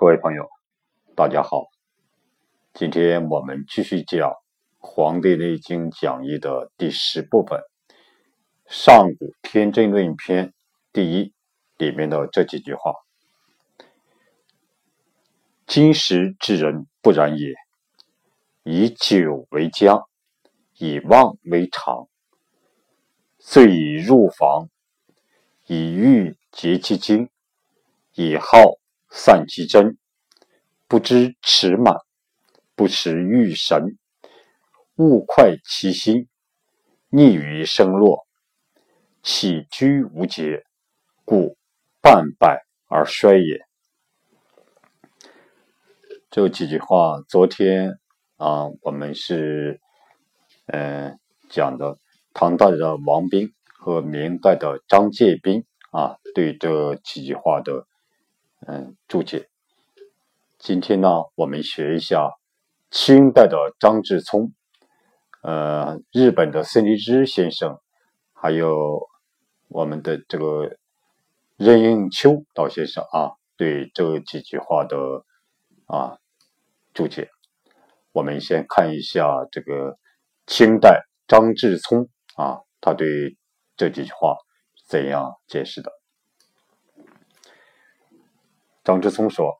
各位朋友，大家好。今天我们继续讲《黄帝内经讲义》的第十部分《上古天真论篇》第一里面的这几句话：“今时之人不然也，以酒为浆，以妄为常。遂以入房，以欲结其精，以好散其真，不知持满，不识欲神，勿快其心，逆于生落，起居无节，故半败而衰也。”这几句话，昨天啊，我们是嗯讲的唐代的王彬和明代的张介宾啊，对这几句话的。嗯，注解。今天呢，我们学一下清代的张志聪，呃，日本的森立之先生，还有我们的这个任应秋老先生啊，对这几句话的啊注解。我们先看一下这个清代张志聪啊，他对这几句话怎样解释的。张之聪说：“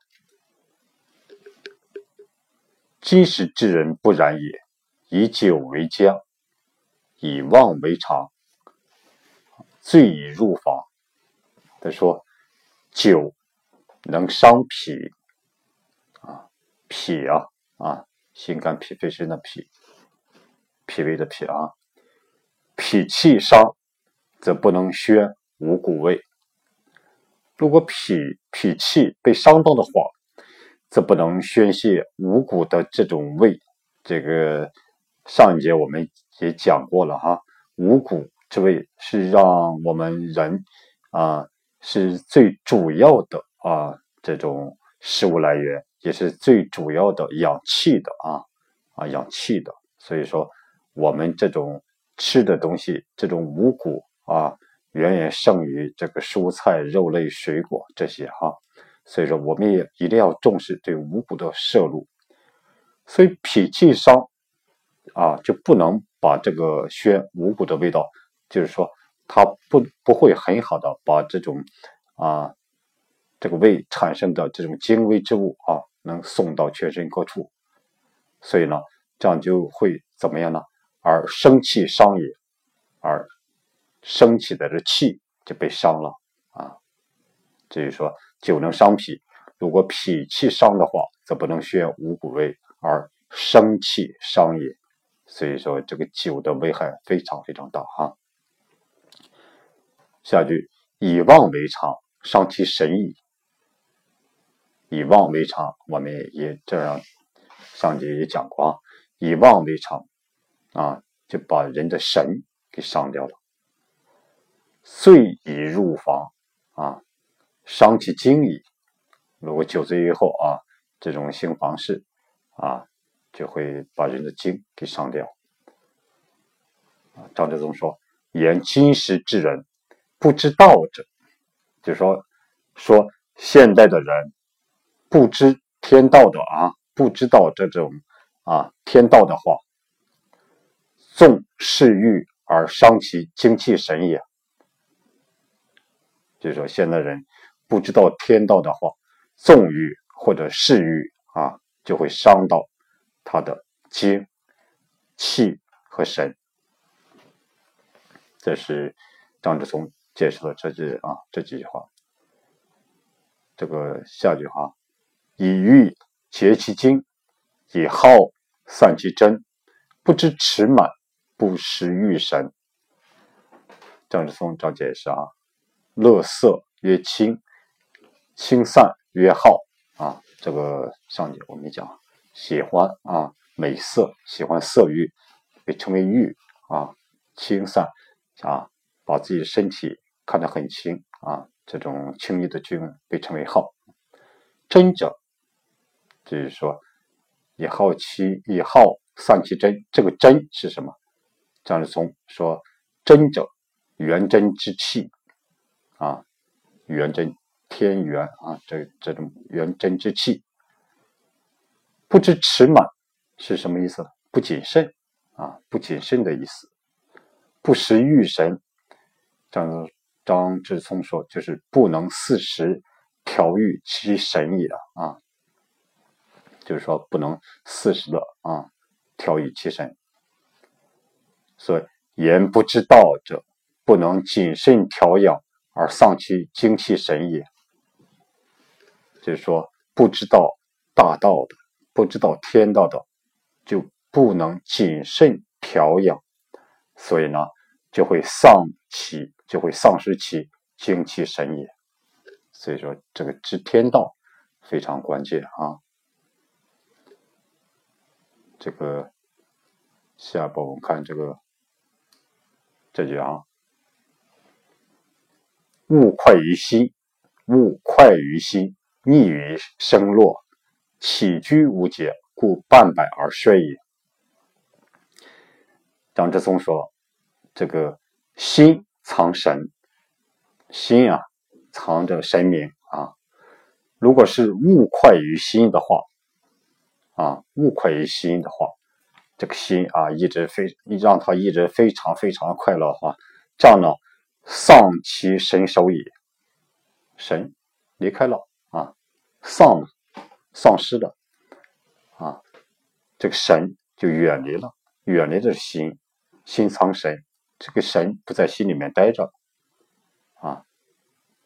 今时之人不然也，以酒为浆，以妄为常，醉以入房。”他说：“酒能伤脾啊，脾啊啊，心肝脾肺肾的脾，脾胃的脾啊，脾气伤，则不能宣五谷味。”如果脾脾气被伤到的话，则不能宣泄五谷的这种味。这个上一节我们也讲过了哈，五谷之味是让我们人啊是最主要的啊这种食物来源，也是最主要的养气的啊啊养气的。所以说，我们这种吃的东西，这种五谷啊。远远胜于这个蔬菜、肉类、水果这些哈，所以说我们也一定要重视对五谷的摄入。所以脾气伤啊，就不能把这个宣五谷的味道，就是说它不不会很好的把这种啊这个胃产生的这种精微之物啊，能送到全身各处。所以呢，这样就会怎么样呢？而生气伤也，而。升起的这气就被伤了啊，至于说酒能伤脾，如果脾气伤的话，则不能宣五谷味，而生气伤也。所以说这个酒的危害非常非常大哈。下句以妄为常，伤其神矣。以妄为常，我们也这样上节也讲过啊，以妄为常啊，就把人的神给伤掉了。醉以入房啊，伤其精矣。如果酒醉以后啊，这种性房事啊，就会把人的精给伤掉。啊张德宗说：“言今时之人不知道者，就说说现代的人不知天道的啊，不知道这种啊天道的话，纵嗜欲而伤其精气神也。”就是说，现代人不知道天道的话，纵欲或者嗜欲啊，就会伤到他的精、气和神。这是张志聪解释的这句啊这几句话。这个下句话，以欲结其精，以好散其真，不知持满，不识欲神。张志聪张解释啊。乐色曰清，清散曰好啊。这个上节我们讲，喜欢啊美色，喜欢色欲，被称为欲啊。清散啊，把自己的身体看得很轻啊，这种轻易的君被称为好。真者，就是说以好其以好散其真。这个真是什么？张志聪说：真者，元真之气。啊，元真天元啊，这这种元真之气，不知持满是什么意思？不谨慎啊，不谨慎的意思。不识欲神，张张志聪说，就是不能四时调御其神也啊，就是说不能四时的啊调御其神。所以言不知道者，不能谨慎调养而丧其精气神也。就是说，不知道大道的，不知道天道的，就不能谨慎调养，所以呢，就会丧其，就会丧失其精气神也。所以说，这个知天道非常关键啊。这个下一步我们看这个这句啊，物快于心，物快于心。逆于生落，起居无节，故半百而衰也。张之松说：“这个心藏神，心啊藏着神明啊。如果是物快于心的话，啊物快于心的话，这个心啊一直非让他一直非常非常快乐的话，这样呢丧其神守也，神离开了啊。”丧，丧失了，啊，这个神就远离了，远离这心，心藏神，这个神不在心里面待着，啊，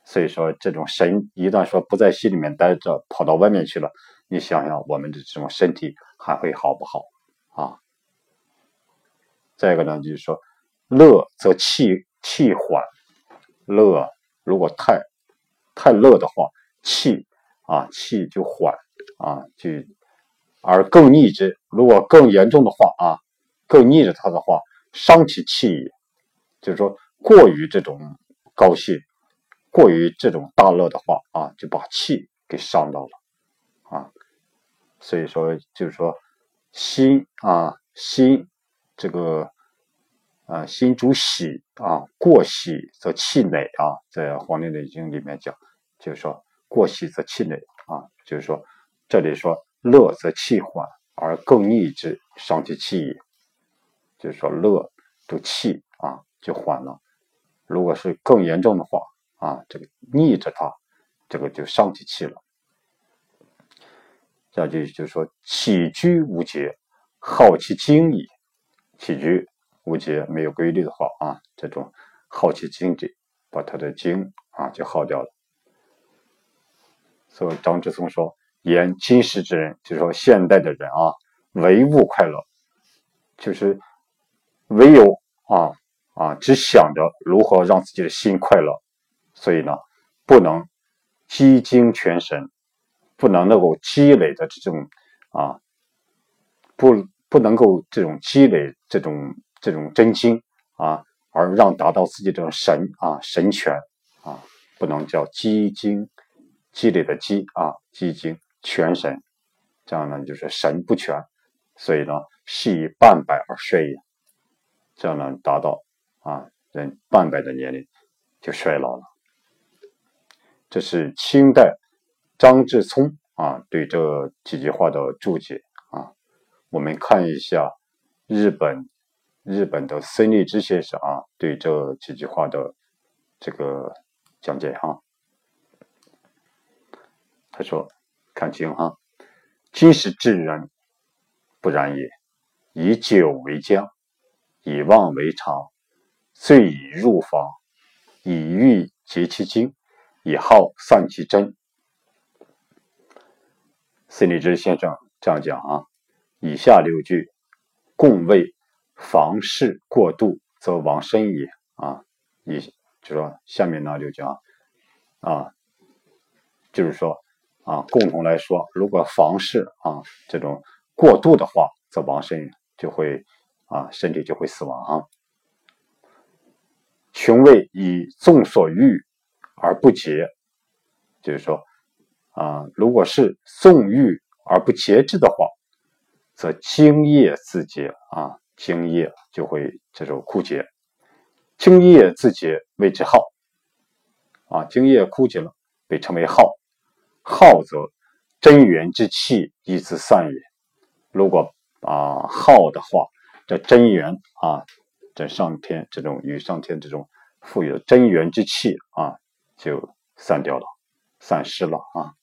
所以说这种神一旦说不在心里面待着，跑到外面去了，你想想我们的这种身体还会好不好啊？再一个呢，就是说乐则气气缓，乐如果太太乐的话，气。啊，气就缓啊，就而更逆之。如果更严重的话啊，更逆着他的话，伤其气也。就是说，过于这种高兴，过于这种大乐的话啊，就把气给伤到了啊。所以说，就是说，心啊，心这个啊，心主喜啊，过喜则气馁啊。在《黄帝内经》里面讲，就是说。过喜则气馁啊，就是说，这里说乐则气缓，而更逆之，伤其气也。就是说，乐这气啊就缓了；如果是更严重的话啊，这个逆着它，这个就伤其气了。下句就是说，起居无节，耗其精也。起居无节，没有规律的话啊，这种耗其精者，把他的精啊就耗掉了。所以张志松说：“言今时之人，就是说现代的人啊，唯物快乐，就是唯有啊啊，只想着如何让自己的心快乐，所以呢，不能积精全神，不能能够积累的这种啊，不不能够这种积累这种这种真经啊，而让达到自己这种神啊神权啊，不能叫积精。”积累的积啊，积精全神，这样呢就是神不全，所以呢是以半百而衰也。这样呢达到啊人半百的年龄就衰老了。这是清代张志聪啊对这几句话的注解啊。我们看一下日本日本的孙立之先生啊对这几句话的这个讲解哈。他说：“看清哈，今时之人不然也。以酒为浆，以妄为常，醉以入房，以欲结其精，以好散其真。”孙立之先生这样讲啊。以下六句共为房事过度，则亡身也啊。你就说下面呢就讲啊，就是说。啊，共同来说，如果房事啊这种过度的话，则亡身就会啊身体就会死亡啊。穷谓以纵所欲而不节，就是说啊，如果是纵欲而不节制的话，则精液自竭啊，精液就会这种枯竭，精液自竭谓之耗啊，精液枯竭了。被称为耗。耗则真元之气以自散也。如果啊耗的话，这真元啊，这上天这种与上天这种赋予的真元之气啊，就散掉了，散失了啊。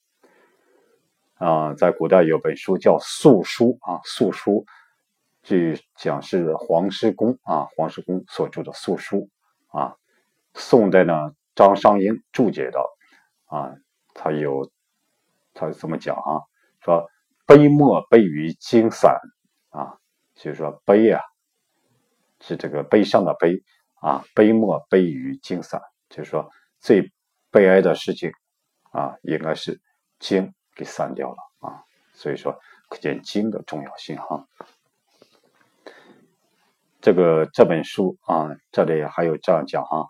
啊，在古代有本书叫《素书》啊，《素书》据讲是黄师公啊，黄师公所著的《素书》啊。宋代呢，张商英注解的啊，他有他怎么讲啊？说悲莫悲于经散啊，就是说悲啊，是这个悲伤的悲啊，悲莫悲于经散，就是说最悲哀的事情啊，应该是经。给散掉了啊，所以说可见经的重要性哈。这个这本书啊，这里还有这样讲哈，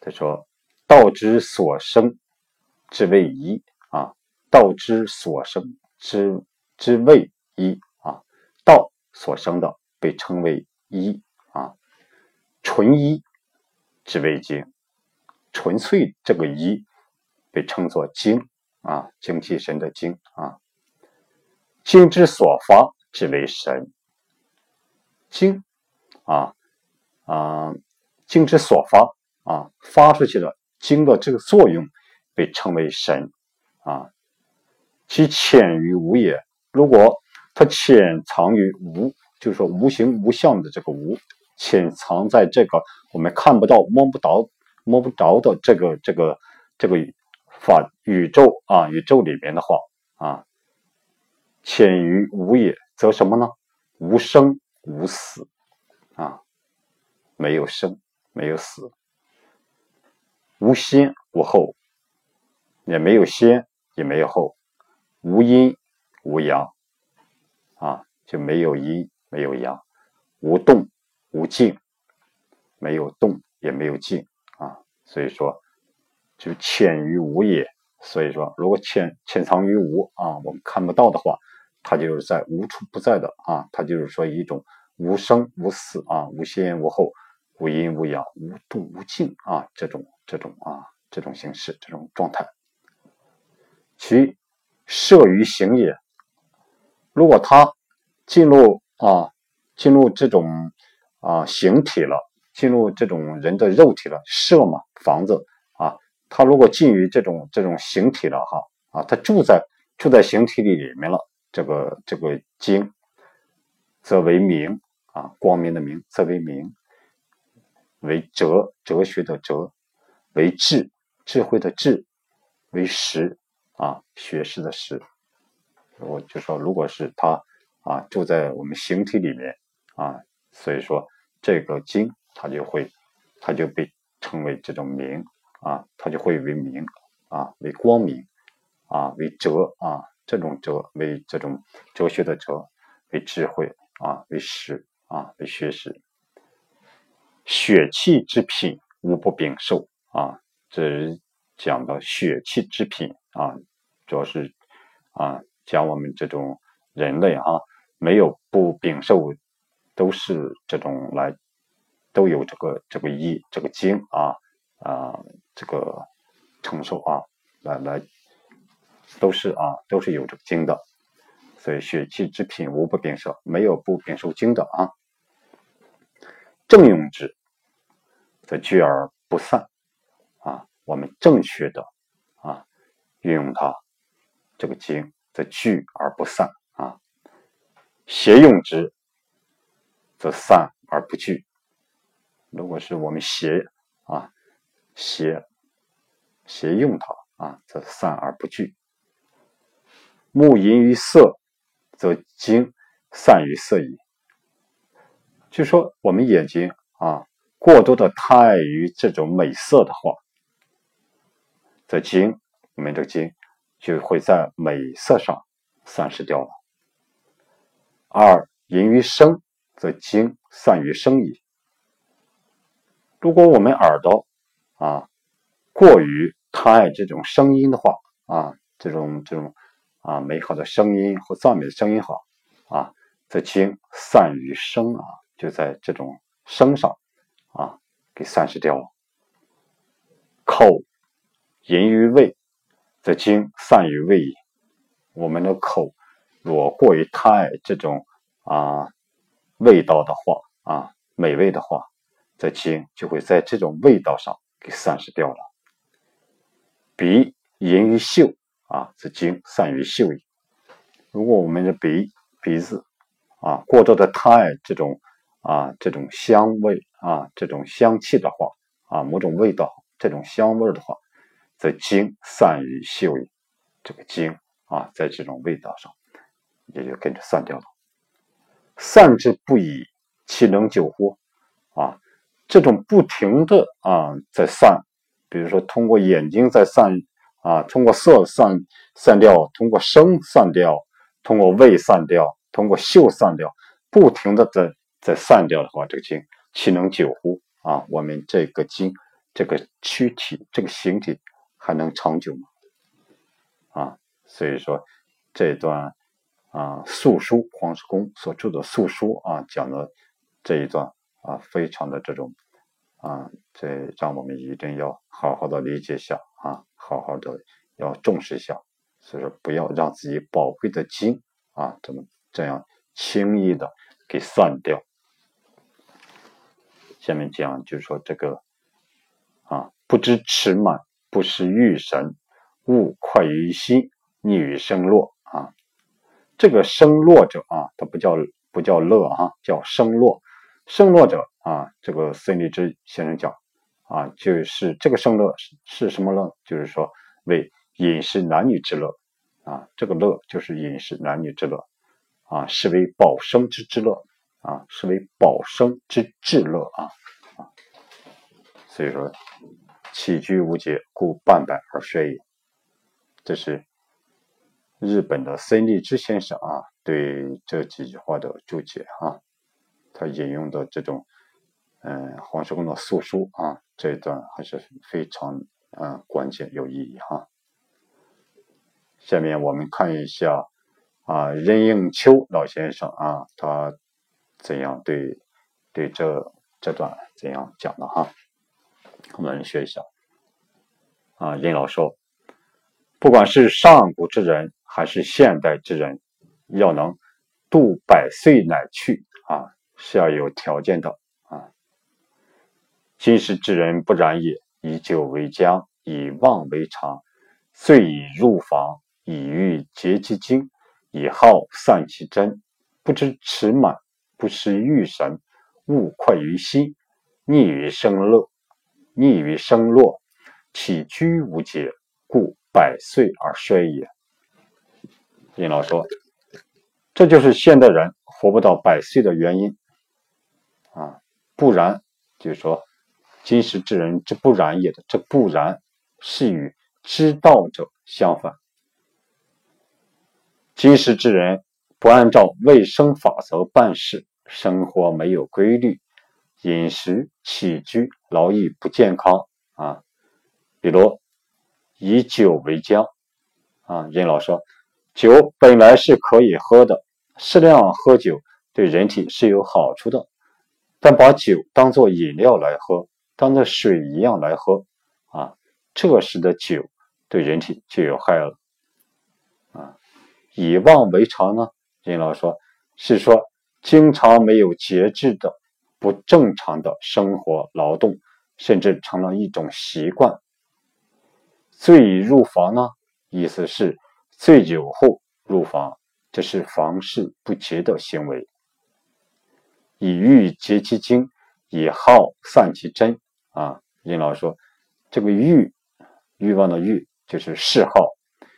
他说：“道之所生之谓一啊，道之所生之之谓一啊，道所生的被称为一啊，纯一之谓精，纯粹这个一被称作精。”啊，精气神的精。啊，精之所发之为神。精啊啊，精之所发啊，发出去的经的这个作用被称为神啊。其潜于无也。如果它潜藏于无，就是说无形无相的这个无，潜藏在这个我们看不到、摸不着、摸不着的这个这个这个。法宇宙啊，宇宙里面的话啊，潜于无也，则什么呢？无生无死，没有生，没有死，无先无后，也没有先，也没有后，无阴无阳。啊，就没有阴，没有阳，无动无静，没有动，也没有静。啊，所以说。就潜于无也，所以说，如果潜潜藏于无啊，我们看不到的话，它就是在无处不在的啊，它就是说一种无生无死啊，无先无后，无阴无阳，无动无静啊，这种这种啊，这种形式，这种状态。其摄于形也，如果他进入啊，进入这种啊形体了，进入这种人的肉体了，摄嘛，房子啊。他如果进于这种这种形体了哈啊，他住在住在形体里里面了，这个这个精，则为明啊，光明的明，则为明，为哲哲学的哲，为智智慧的智，为识啊，学识的识。我就说，如果是他啊住在我们形体里面啊，所以说这个精它就会，它就被称为这种明。啊，它就会为明啊，为光明啊，为哲啊，这种哲为这种哲学的哲，为智慧啊，为识啊，为学识。血气之品无不禀受啊，这讲的血气之品啊，主要是啊讲我们这种人类啊，没有不禀受，都是这种来都有这个这个意这个经啊。啊，这个承受啊，来来，都是啊，都是有这个经的，所以血气之品无不禀受，没有不禀受经的啊。正用之，则聚而不散啊。我们正确的啊运用它，这个经则聚而不散啊。邪用之，则散而不聚。如果是我们邪啊。邪邪用它啊，则散而不聚。目淫于色，则精散于色矣。就说我们眼睛啊，过多的贪爱于这种美色的话，则精我们这个精就会在美色上散失掉了。二淫于声，则精散于声矣。如果我们耳朵，啊，过于贪爱这种声音的话，啊，这种这种啊美好的声音或赞美的声音好，啊，则精散于声啊，就在这种声上啊给散失掉了。口淫于味，则精散于胃也。我们的口若过于贪爱这种啊味道的话啊美味的话，则精就会在这种味道上给散失掉了。鼻淫于嗅啊，则精散于嗅也。如果我们的鼻鼻子啊过多的贪爱这种啊这种香味啊这种香气的话啊某种味道这种香味的话，则精散于嗅也。这个精。啊，在这种味道上，也就跟着散掉了。散之不已，其能久乎？啊，这种不停的啊在散，比如说通过眼睛在散啊，通过色散散掉，通过声散掉，通过味散掉，通过嗅散掉，不停的在再散掉的话，这个精岂能久乎？啊，我们这个精这个躯体这个形体还能长久吗？啊？所以说，这段啊素书黄石公所著的素书啊，讲的这一段啊，非常的这种啊，这让我们一定要好好的理解一下啊，好好的要重视一下。所以说，不要让自己宝贵的精啊，这么这样轻易的给散掉。下面讲就是说这个啊，不知持满，不识欲神，物快于心。逆于生落啊，这个生落者啊，它不叫不叫乐啊，叫生落。生落者啊，这个孙立之先生讲啊，就是这个生乐是是什么乐？就是说为饮食男女之乐啊，这个乐就是饮食男女之乐啊，是为保生之之乐啊，是为保生之至乐啊啊。所以说，起居无节，故半百而衰也。这是。日本的森立之先生啊，对这几句话的注解啊，他引用的这种嗯黄石公的素书啊，这一段还是非常嗯关键有意义哈。下面我们看一下啊任应秋老先生啊，他怎样对对这这段怎样讲的哈，我们学一下啊任老说，不管是上古之人。还是现代之人，要能度百岁乃去啊，是要有条件的啊。今时之人不然也，以酒为浆，以妄为常，遂以入房，以欲竭其精，以耗散其真，不知持满，不失欲神，勿快于心，逆于生乐，逆于生落，起居无节，故百岁而衰也。尹老说：“这就是现代人活不到百岁的原因啊！不然，就是说，今时之人之不然也的，这不然是与知道者相反。今时之人不按照卫生法则办事，生活没有规律，饮食起居劳逸不健康啊。比如以酒为浆啊，任老说。”酒本来是可以喝的，适量喝酒对人体是有好处的。但把酒当做饮料来喝，当做水一样来喝，啊，这时的酒对人体就有害了。啊，以妄为常呢？任老说，是说经常没有节制的不正常的生活劳动，甚至成了一种习惯。醉已入房呢？意思是。醉酒后入房，这是房事不节的行为。以欲竭其精，以耗散其真。啊，林老师说，这个欲，欲望的欲就是嗜好、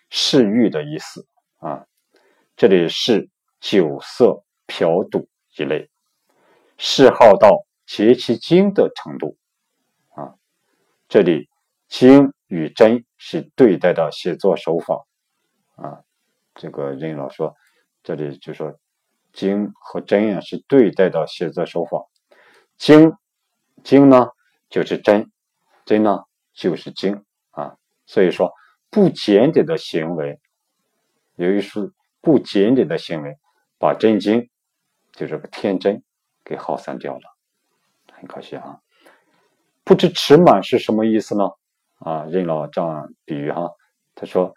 嗜欲的意思。啊，这里是酒色、嫖赌一类，嗜好到竭其精的程度。啊，这里精与真是对待的写作手法。啊，这个任老说，这里就说经和真呀是对待的写作手法，经经呢就是真，真呢就是经啊，所以说不检点的行为，由于是不检点的行为，把真经就这个天真给耗散掉了，很可惜啊。不知持满是什么意思呢？啊，任老这样比喻哈，他说，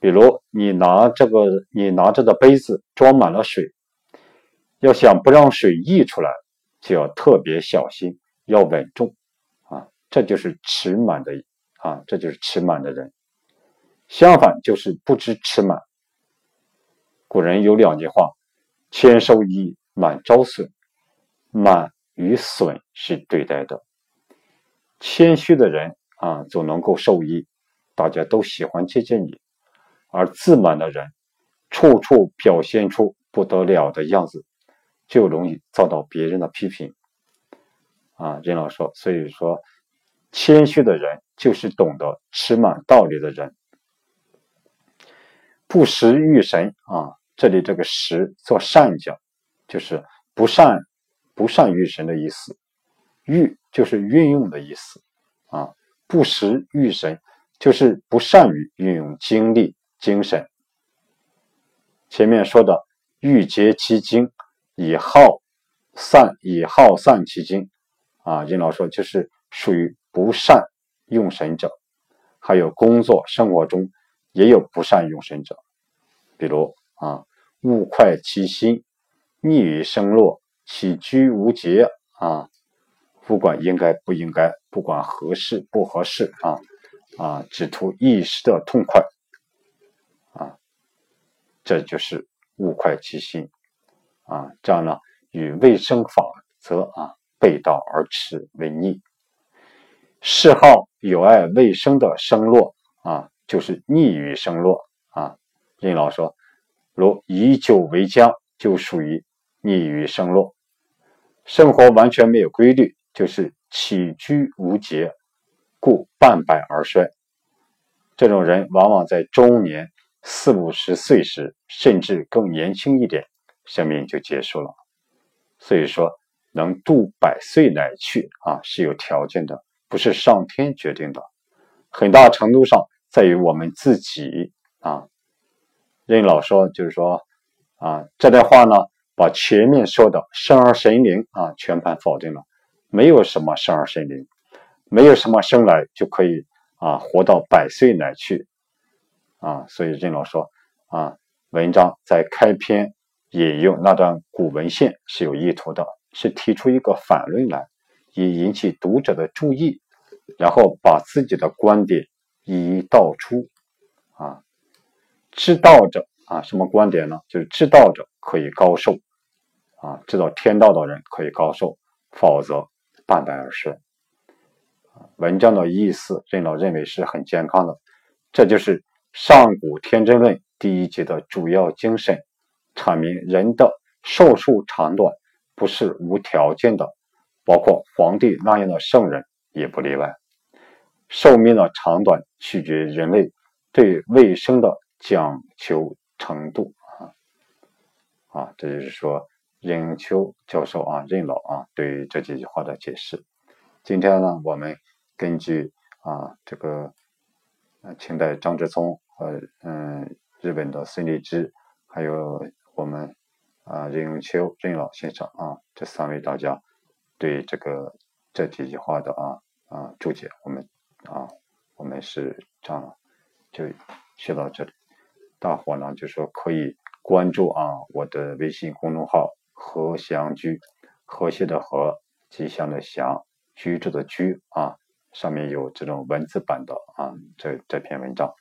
比如你拿这个你拿着的杯子装满了水，要想不让水溢出来，就要特别小心，要稳重啊，这就是持满的啊，这就是持满的人。相反，就是不知持满。古人有两句话：“谦受益，满招损。”满与损是对待的。谦虚的人啊，总能够受益，大家都喜欢接近你；而自满的人，处处表现出不得了的样子，就容易遭到别人的批评。啊，任老说，所以说，谦虚的人就是懂得持满道理的人。不识遇神啊，这里这个时做善讲，就是不善不善于神的意思。遇就是运用的意思啊，不时欲神就是不善于运用精力精神。前面说的欲竭其精，以耗散以耗散其精啊，任老说就是属于不善用神者。还有工作生活中也有不善用神者。比如啊，物快其心，逆于生落，起居无节啊，不管应该不应该，不管合适不合适啊啊，只图一时的痛快啊，这就是物快其心啊，这样呢，与卫生法则啊背道而驰为逆。嗜好有碍卫生的生落啊，就是逆于生落啊。任老说：“如以酒为浆，就属于逆于生落；生活完全没有规律，就是起居无节，故半百而衰。这种人往往在中年四五十岁时，甚至更年轻一点，生命就结束了。所以说，能度百岁乃去啊，是有条件的，不是上天决定的，很大程度上在于我们自己啊。”任老说，就是说，啊，这段话呢，把前面说的生而神灵啊，全盘否定了。没有什么生而神灵，没有什么生来就可以啊，活到百岁乃去啊。所以任老说，啊，文章在开篇引用那段古文献是有意图的，是提出一个反论来，以引起读者的注意，然后把自己的观点一一道出啊。知道者啊，什么观点呢？就是知道者可以高寿啊，知道天道的人可以高寿，否则半百而衰。文章的意思，任老认为是很健康的。这就是《上古天真论》第一节的主要精神，阐明人的寿数长短不是无条件的，包括皇帝那样的圣人也不例外。寿命的长短取决于人类对卫生的。讲求程度啊啊，这就是说任丘教授啊任老啊对这几句话的解释。今天呢，我们根据啊这个清代张之聪和嗯日本的孙立之，还有我们啊任丘任老先生啊这三位大家对这个这几句话的啊啊注解，我们啊我们是这样就学到这里。大伙呢，就说可以关注啊，我的微信公众号“和祥居”，和谐的和，吉祥的祥，居住的居啊，上面有这种文字版的啊，这这篇文章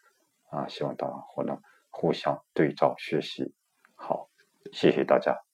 啊，希望大伙呢互相对照学习。好，谢谢大家。